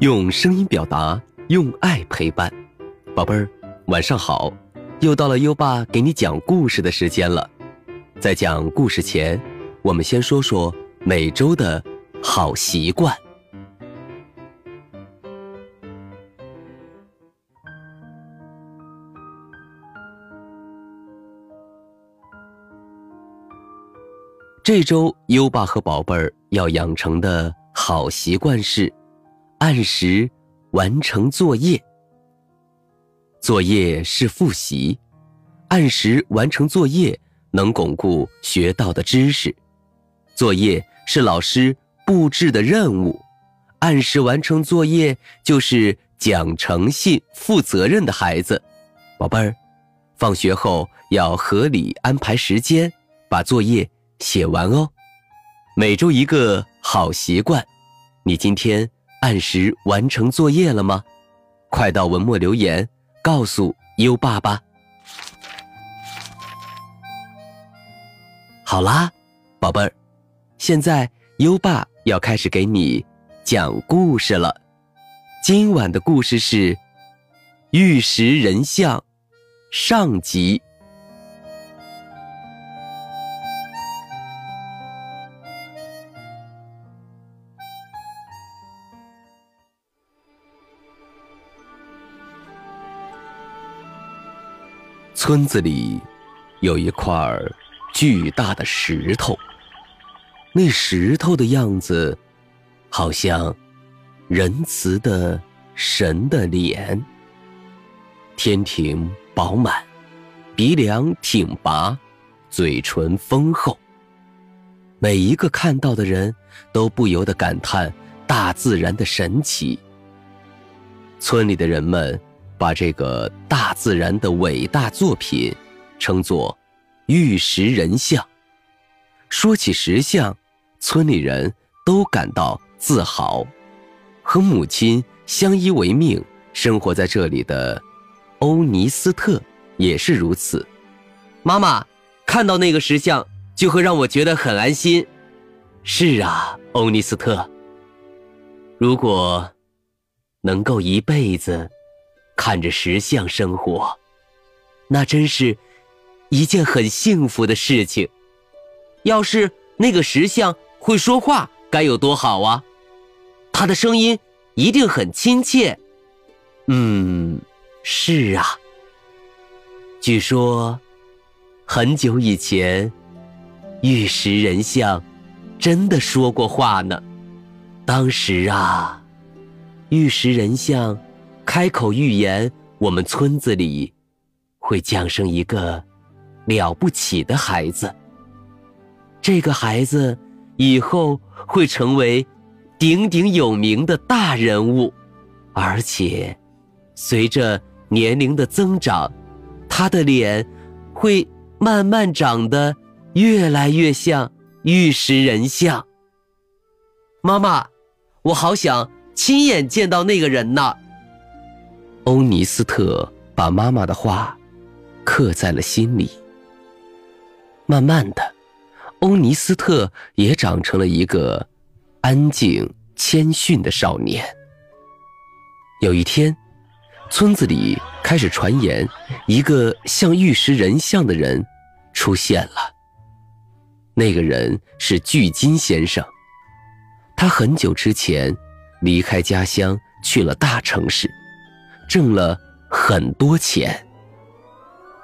用声音表达，用爱陪伴，宝贝儿，晚上好！又到了优爸给你讲故事的时间了。在讲故事前，我们先说说每周的好习惯。这周优爸和宝贝儿要养成的好习惯是。按时完成作业。作业是复习，按时完成作业能巩固学到的知识。作业是老师布置的任务，按时完成作业就是讲诚信、负责任的孩子。宝贝儿，放学后要合理安排时间，把作业写完哦。每周一个好习惯，你今天。按时完成作业了吗？快到文末留言告诉优爸吧。好啦，宝贝儿，现在优爸要开始给你讲故事了。今晚的故事是《玉石人像》上集。村子里有一块巨大的石头，那石头的样子好像仁慈的神的脸，天庭饱满，鼻梁挺拔，嘴唇丰厚。每一个看到的人都不由得感叹大自然的神奇。村里的人们。把这个大自然的伟大作品称作玉石人像。说起石像，村里人都感到自豪。和母亲相依为命生活在这里的欧尼斯特也是如此。妈妈看到那个石像，就会让我觉得很安心。是啊，欧尼斯特，如果能够一辈子。看着石像生活，那真是一件很幸福的事情。要是那个石像会说话，该有多好啊！他的声音一定很亲切。嗯，是啊。据说很久以前，玉石人像真的说过话呢。当时啊，玉石人像。开口预言，我们村子里会降生一个了不起的孩子。这个孩子以后会成为鼎鼎有名的大人物，而且随着年龄的增长，他的脸会慢慢长得越来越像玉石人像。妈妈，我好想亲眼见到那个人呢。欧尼斯特把妈妈的话刻在了心里。慢慢的，欧尼斯特也长成了一个安静谦逊的少年。有一天，村子里开始传言，一个像玉石人像的人出现了。那个人是巨金先生，他很久之前离开家乡去了大城市。挣了很多钱。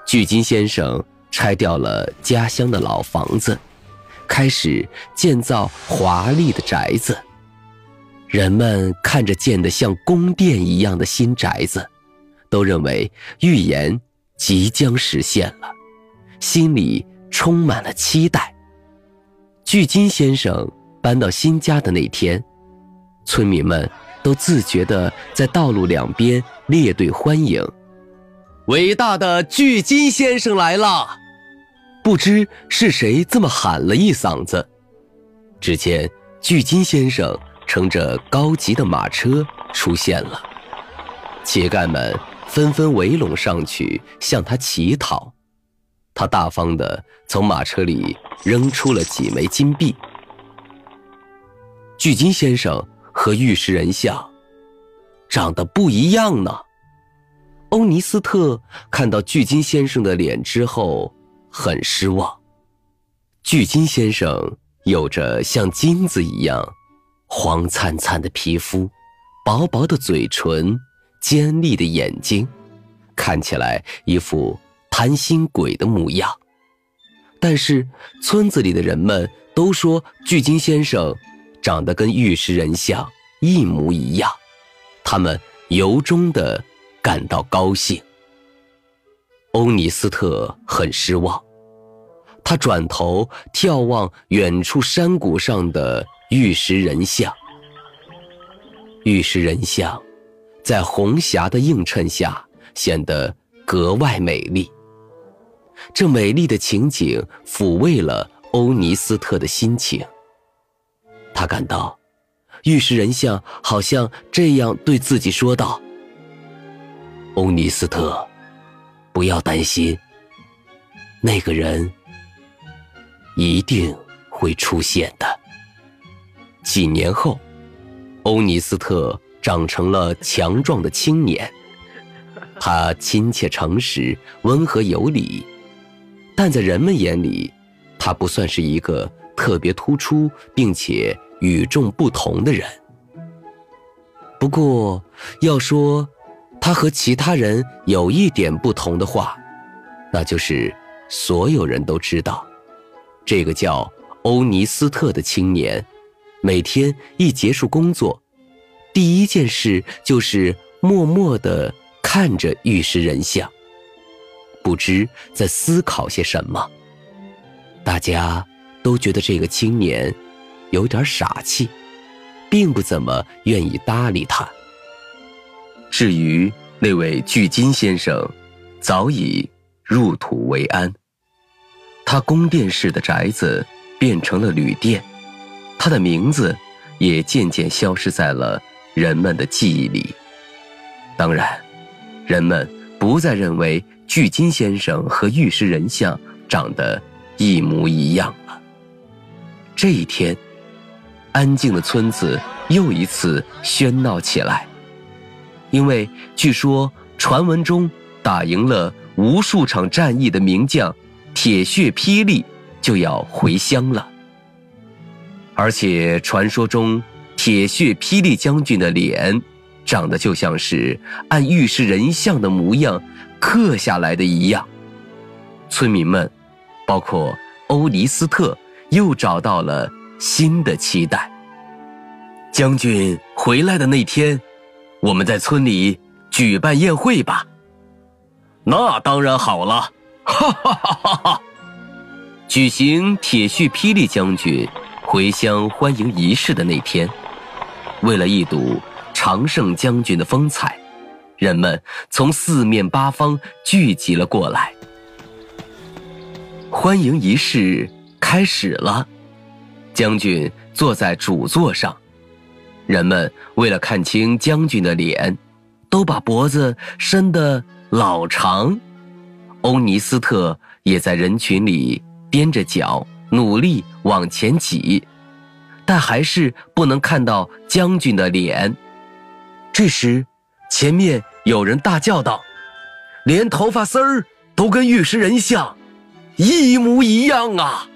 巨金先生拆掉了家乡的老房子，开始建造华丽的宅子。人们看着建得像宫殿一样的新宅子，都认为预言即将实现了，心里充满了期待。巨金先生搬到新家的那天，村民们。都自觉地在道路两边列队欢迎，伟大的巨金先生来了！不知是谁这么喊了一嗓子，只见巨金先生乘着高级的马车出现了，乞丐们纷纷围拢上去向他乞讨，他大方地从马车里扔出了几枚金币。巨金先生。和玉石人像，长得不一样呢。欧尼斯特看到巨金先生的脸之后，很失望。巨金先生有着像金子一样黄灿灿的皮肤，薄薄的嘴唇，尖利的眼睛，看起来一副贪心鬼的模样。但是村子里的人们都说巨金先生长得跟玉石人像一模一样，他们由衷的感到高兴。欧尼斯特很失望，他转头眺望远处山谷上的玉石人像。玉石人像在红霞的映衬下显得格外美丽。这美丽的情景抚慰了欧尼斯特的心情。他感到，玉石人像好像这样对自己说道：“欧尼斯特，不要担心，那个人一定会出现的。”几年后，欧尼斯特长成了强壮的青年，他亲切诚实，温和有礼。但在人们眼里，他不算是一个特别突出并且与众不同的人。不过，要说他和其他人有一点不同的话，那就是所有人都知道，这个叫欧尼斯特的青年，每天一结束工作，第一件事就是默默地看着玉石人像。不知在思考些什么，大家都觉得这个青年有点傻气，并不怎么愿意搭理他。至于那位巨金先生，早已入土为安，他宫殿式的宅子变成了旅店，他的名字也渐渐消失在了人们的记忆里。当然，人们不再认为。巨金先生和玉石人像长得一模一样了。这一天，安静的村子又一次喧闹起来，因为据说传闻中打赢了无数场战役的名将铁血霹雳就要回乡了，而且传说中铁血霹雳将军的脸长得就像是按玉石人像的模样。刻下来的一样，村民们，包括欧尼斯特，又找到了新的期待。将军回来的那天，我们在村里举办宴会吧。那当然好了，哈哈哈哈哈！举行铁血霹雳将军回乡欢迎仪式的那天，为了一睹常胜将军的风采。人们从四面八方聚集了过来，欢迎仪式开始了。将军坐在主座上，人们为了看清将军的脸，都把脖子伸得老长。欧尼斯特也在人群里踮着脚，努力往前挤，但还是不能看到将军的脸。这时。前面有人大叫道：“连头发丝儿都跟玉石人像一模一样啊！”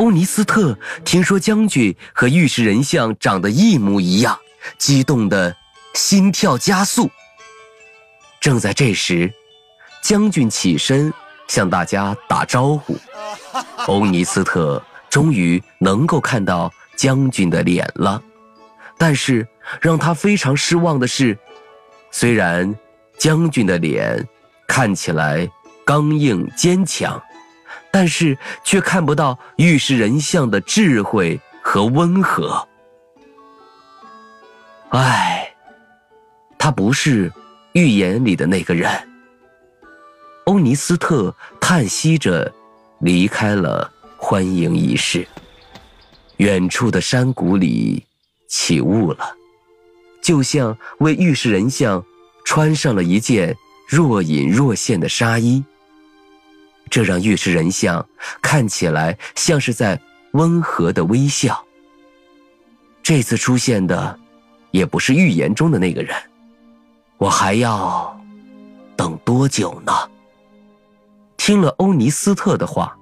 欧尼斯特听说将军和玉石人像长得一模一样，激动的心跳加速。正在这时，将军起身向大家打招呼。欧尼斯特终于能够看到将军的脸了，但是让他非常失望的是。虽然将军的脸看起来刚硬坚强，但是却看不到玉石人像的智慧和温和。唉，他不是预言里的那个人。欧尼斯特叹息着离开了欢迎仪式。远处的山谷里起雾了。就像为玉石人像穿上了一件若隐若现的纱衣，这让玉石人像看起来像是在温和的微笑。这次出现的，也不是预言中的那个人。我还要等多久呢？听了欧尼斯特的话，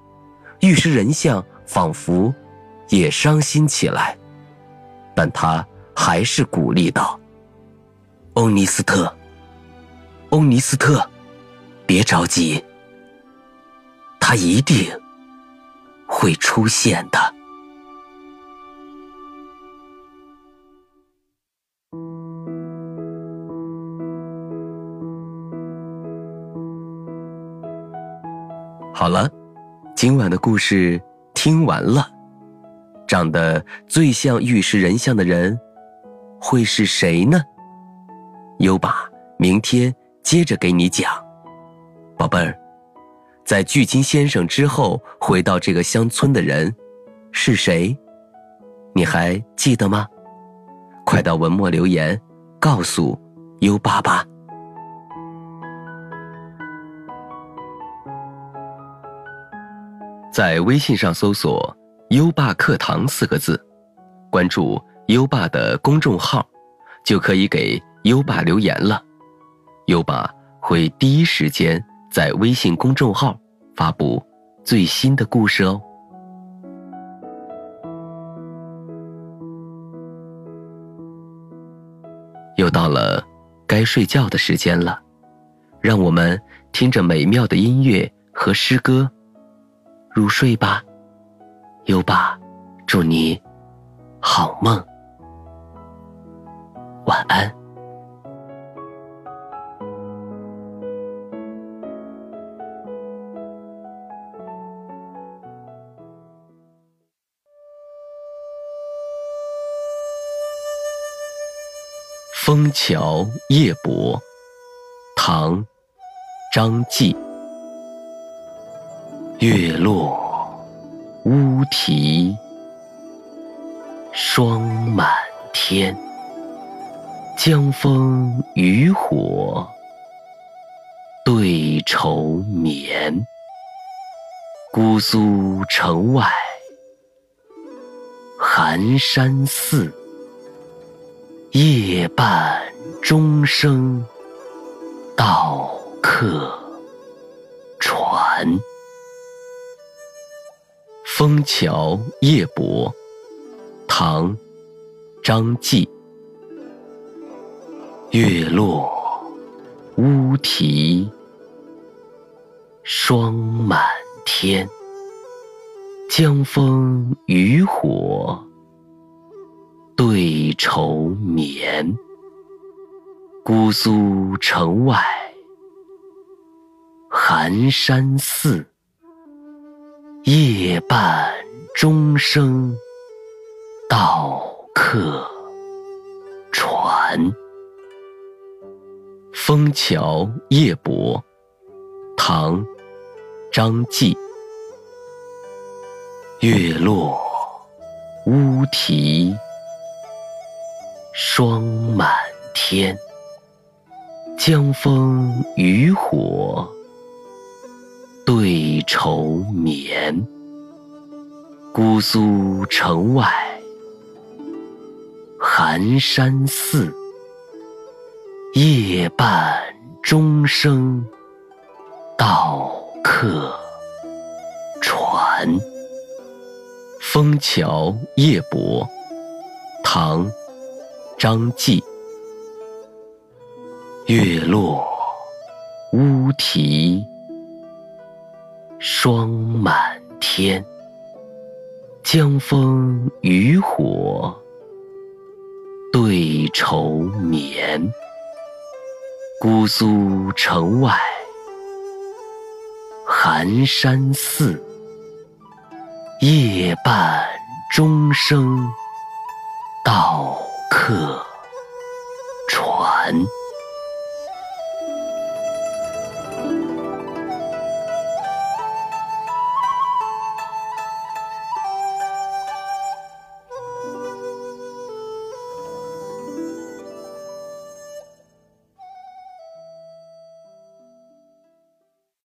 玉石人像仿佛也伤心起来，但他还是鼓励道：“欧尼斯特，欧尼斯特，别着急，他一定会出现的。”好了，今晚的故事听完了。长得最像玉石人像的人，会是谁呢？优爸明天接着给你讲。宝贝儿，在巨金先生之后回到这个乡村的人是谁？你还记得吗？快到文末留言告诉优爸爸。在微信上搜索“优爸课堂”四个字，关注优爸的公众号，就可以给优爸留言了。优爸会第一时间在微信公众号发布最新的故事哦。又到了该睡觉的时间了，让我们听着美妙的音乐和诗歌。入睡吧，优爸，祝你好梦，晚安。《枫桥夜泊》唐·张继。月落乌啼霜满天，江枫渔火对愁眠。姑苏城外寒山寺，夜半钟声到客船。《枫桥夜泊》唐·张继。月落乌啼霜满天，江枫渔火对愁眠。姑苏城外寒山寺。夜半钟声到客船。《枫桥夜泊》唐·张继。月落乌啼霜满天，江枫渔火。对愁眠，姑苏城外寒山寺，夜半钟声到客船。《枫桥夜泊》唐·张继。月落乌啼。霜满天，江枫渔火对愁眠。姑苏城外寒山寺，夜半钟声到客船。